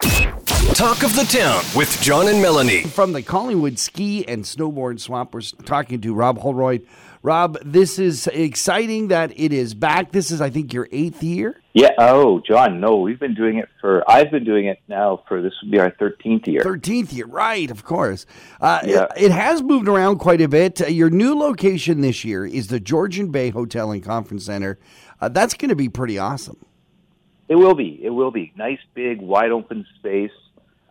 Talk of the Town with John and Melanie. From the Collingwood Ski and Snowboard Swap, we're talking to Rob Holroyd. Rob, this is exciting that it is back. This is, I think, your eighth year. Yeah. Oh, John, no, we've been doing it for, I've been doing it now for, this would be our 13th year. 13th year, right, of course. Uh, Yeah. it, it has moved around quite a bit. Uh, your new location this year is the Georgian Bay Hotel and Conference Center. Uh, that's going to be pretty awesome. It will be. It will be. Nice, big, wide open space.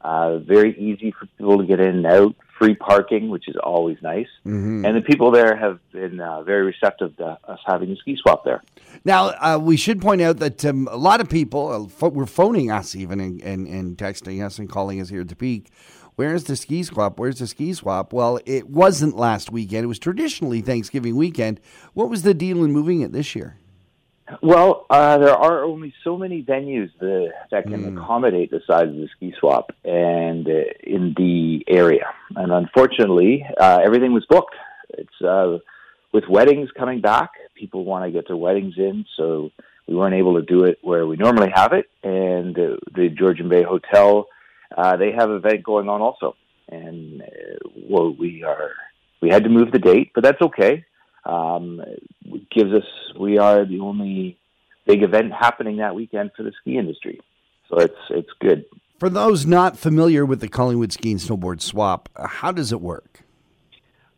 Uh, very easy for people to get in and out. Free parking, which is always nice. Mm-hmm. And the people there have been uh, very receptive to us having a ski swap there. Now, uh, we should point out that um, a lot of people uh, were phoning us even and, and, and texting us and calling us here at the peak. Where's the ski swap? Where's the ski swap? Well, it wasn't last weekend. It was traditionally Thanksgiving weekend. What was the deal in moving it this year? Well, uh, there are only so many venues that, that can accommodate the size of the ski swap and uh, in the area. And unfortunately, uh, everything was booked. It's uh, with weddings coming back, people want to get their weddings in, so we weren't able to do it where we normally have it. And uh, the Georgian Bay Hotel, uh, they have an event going on also, and uh, well, we are we had to move the date, but that's okay um, gives us we are the only big event happening that weekend for the ski industry. So it's it's good. For those not familiar with the Collingwood Ski and Snowboard Swap, how does it work?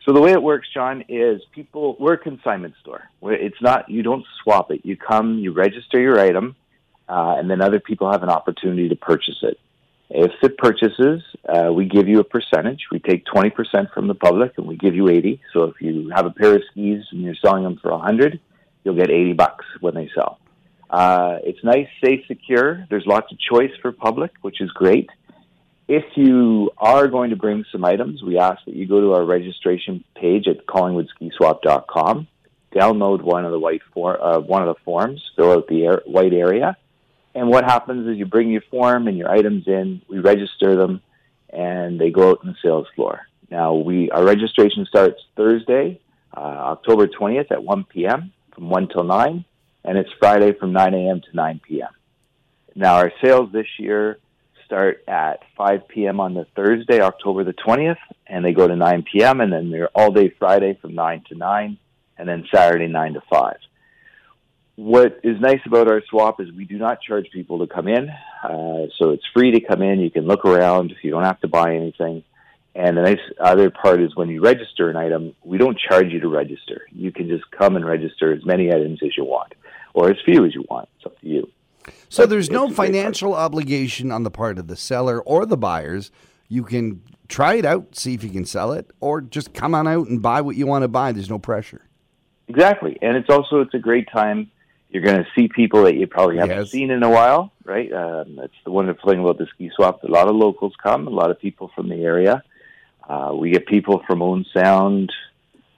So the way it works, John, is people we're a consignment store. It's not you don't swap it. You come, you register your item, uh, and then other people have an opportunity to purchase it. If it purchases, uh, we give you a percentage. We take 20% from the public and we give you 80. So if you have a pair of skis and you're selling them for 100, you'll get 80 bucks when they sell. Uh, it's nice, safe, secure. There's lots of choice for public, which is great. If you are going to bring some items, we ask that you go to our registration page at collingwoodskiswap.com, download one of the white for, uh, one of the forms, fill out the air, white area, and what happens is you bring your form and your items in, we register them, and they go out on the sales floor. Now, we our registration starts Thursday, uh, October 20th at 1 p.m. from 1 till 9, and it's Friday from 9 a.m. to 9 p.m. Now, our sales this year start at 5 p.m. on the Thursday, October the 20th, and they go to 9 p.m., and then they're all day Friday from 9 to 9, and then Saturday 9 to 5 what is nice about our swap is we do not charge people to come in. Uh, so it's free to come in. You can look around. You don't have to buy anything. And the nice other part is when you register an item, we don't charge you to register. You can just come and register as many items as you want, or as few as you want. It's up to you. So there's no financial obligation on the part of the seller or the buyers. You can try it out, see if you can sell it, or just come on out and buy what you want to buy. There's no pressure. Exactly, and it's also it's a great time. You're going to see people that you probably haven't Yes. seen in a while, right? Um, that's the wonderful thing about the ski swap. A lot of locals come, a lot of people from the area. Uh, we get people from Owen Sound,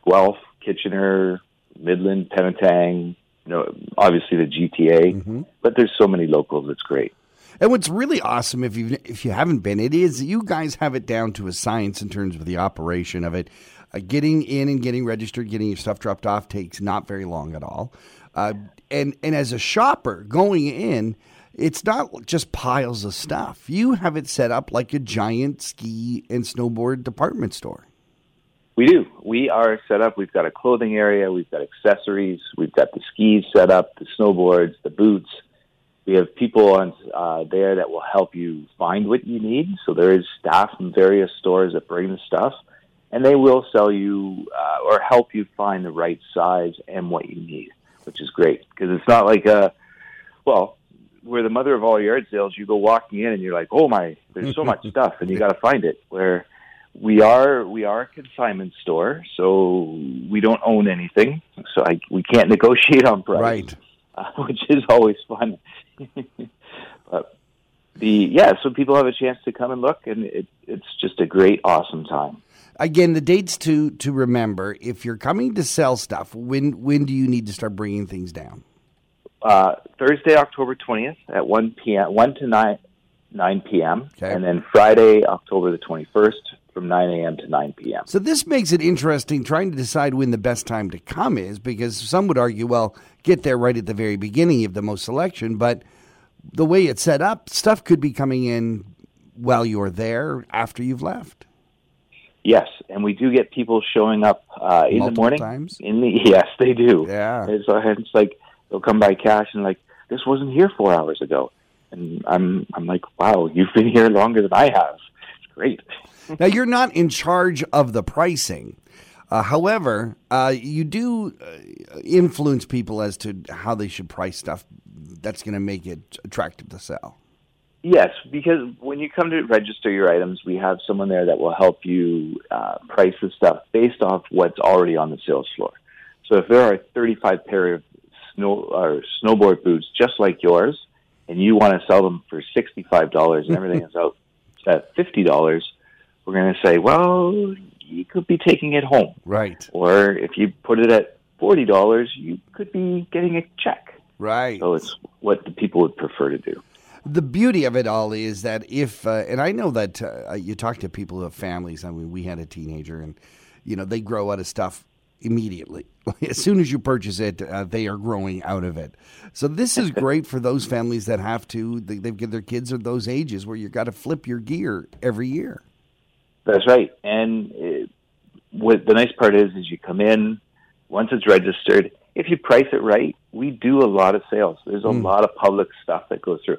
Guelph, Kitchener, Midland, Penetang. You know, obviously the GTA, but there's so many locals. It's great. And what's really awesome, if you if you haven't been, it is you guys have it down to a science in terms of the operation of it. Uh, getting in and getting registered, getting your stuff dropped off takes not very long at all. Uh, and and as a shopper going in, it's not just piles of stuff. You have it set up like a giant ski and snowboard department store. We do. We are set up. We've got a clothing area. We've got accessories. We've got the skis set up, the snowboards, the boots. We have people on uh, there that will help you find what you need. So there is staff from various stores that bring the stuff, and they will sell you uh, or help you find the right size and what you need, which is great because it's not like a well. We're the mother of all yard sales. You go walking in and you're like, "Oh my, there's so much stuff," and you got to find it. Where we are we are a consignment store, so we don't own anything. So I, we can't negotiate on price, Right. Uh, which is always fun. but the yeah, so people have a chance to come and look, and it, it's just a great, awesome time. Again, the dates to to remember. If you're coming to sell stuff, when when do you need to start bringing things down? Uh, Thursday, October twentieth at one p.m. one to nine nine p.m. Okay. and then Friday, October the twenty first from nine a.m. to nine p.m. So this makes it interesting trying to decide when the best time to come is because some would argue, well, get there right at the very beginning of the most selection, but the way it's set up, stuff could be coming in while you're there after you've left. Yes, and we do get people showing up uh, in the morning. times? In the yes, they do. Yeah. It's, it's like they'll come by cash and like this wasn't here four hours ago, and I'm I'm like, wow, you've been here longer than I have. It's great. now you're not in charge of the pricing. Uh, however, uh, you do uh, influence people as to how they should price stuff. That's going to make it attractive to sell. Yes, because when you come to register your items, we have someone there that will help you uh, price the stuff based off what's already on the sales floor. So if there are 35 pair of snow or snowboard boots just like yours, and you want to sell them for $65 and everything is out at $50, we're going to say, well, you could be taking it home. Right. Or if you put it at $40, you could be getting a check. Right. So it's what the people would prefer to do. The beauty of it all is that if, uh, and I know that uh, you talk to people who have families. I mean, we had a teenager, and you know they grow out of stuff immediately. As soon as you purchase it, uh, they are growing out of it. So this is great for those families that have to. They, they've got their kids at those ages where you've got to flip your gear every year. That's right. And it, what the nice part is, is you come in once it's registered. If you price it right, we do a lot of sales. There's a lot of public stuff that goes through.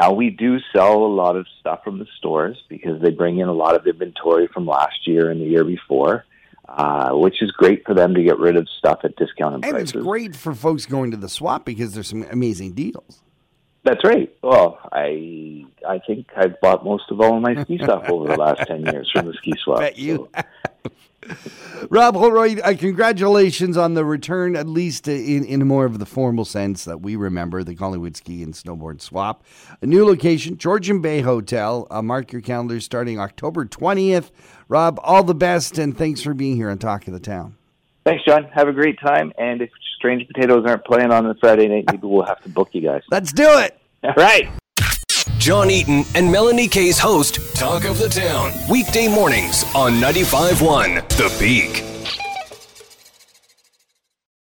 Now we do sell a lot of stuff from the stores because they bring in a lot of inventory from last year and the year before, uh, which is great for them to get rid of stuff at discounted And prices. it's great for folks going to the swap because there's some amazing deals. That's right. Well, I I think I've bought most of all of my ski stuff over the last ten years from the ski swap. Bet you. So- Rob Holroyd, uh, congratulations on the return, at least uh, in, in more of the formal sense that we remember, the Collingwood Ski and Snowboard Swap. A new location, Georgian Bay Hotel. Uh, mark your calendars starting October 20th. Rob, all the best, and thanks for being here on Talk of the Town. Thanks, John. Have a great time. And if Strange Potatoes aren't playing on the Friday night, maybe we'll have to book you guys. Let's do it. All right. John Eaton and Melanie Kay's host, Talk of the Town, weekday mornings on 95.1 The Peak.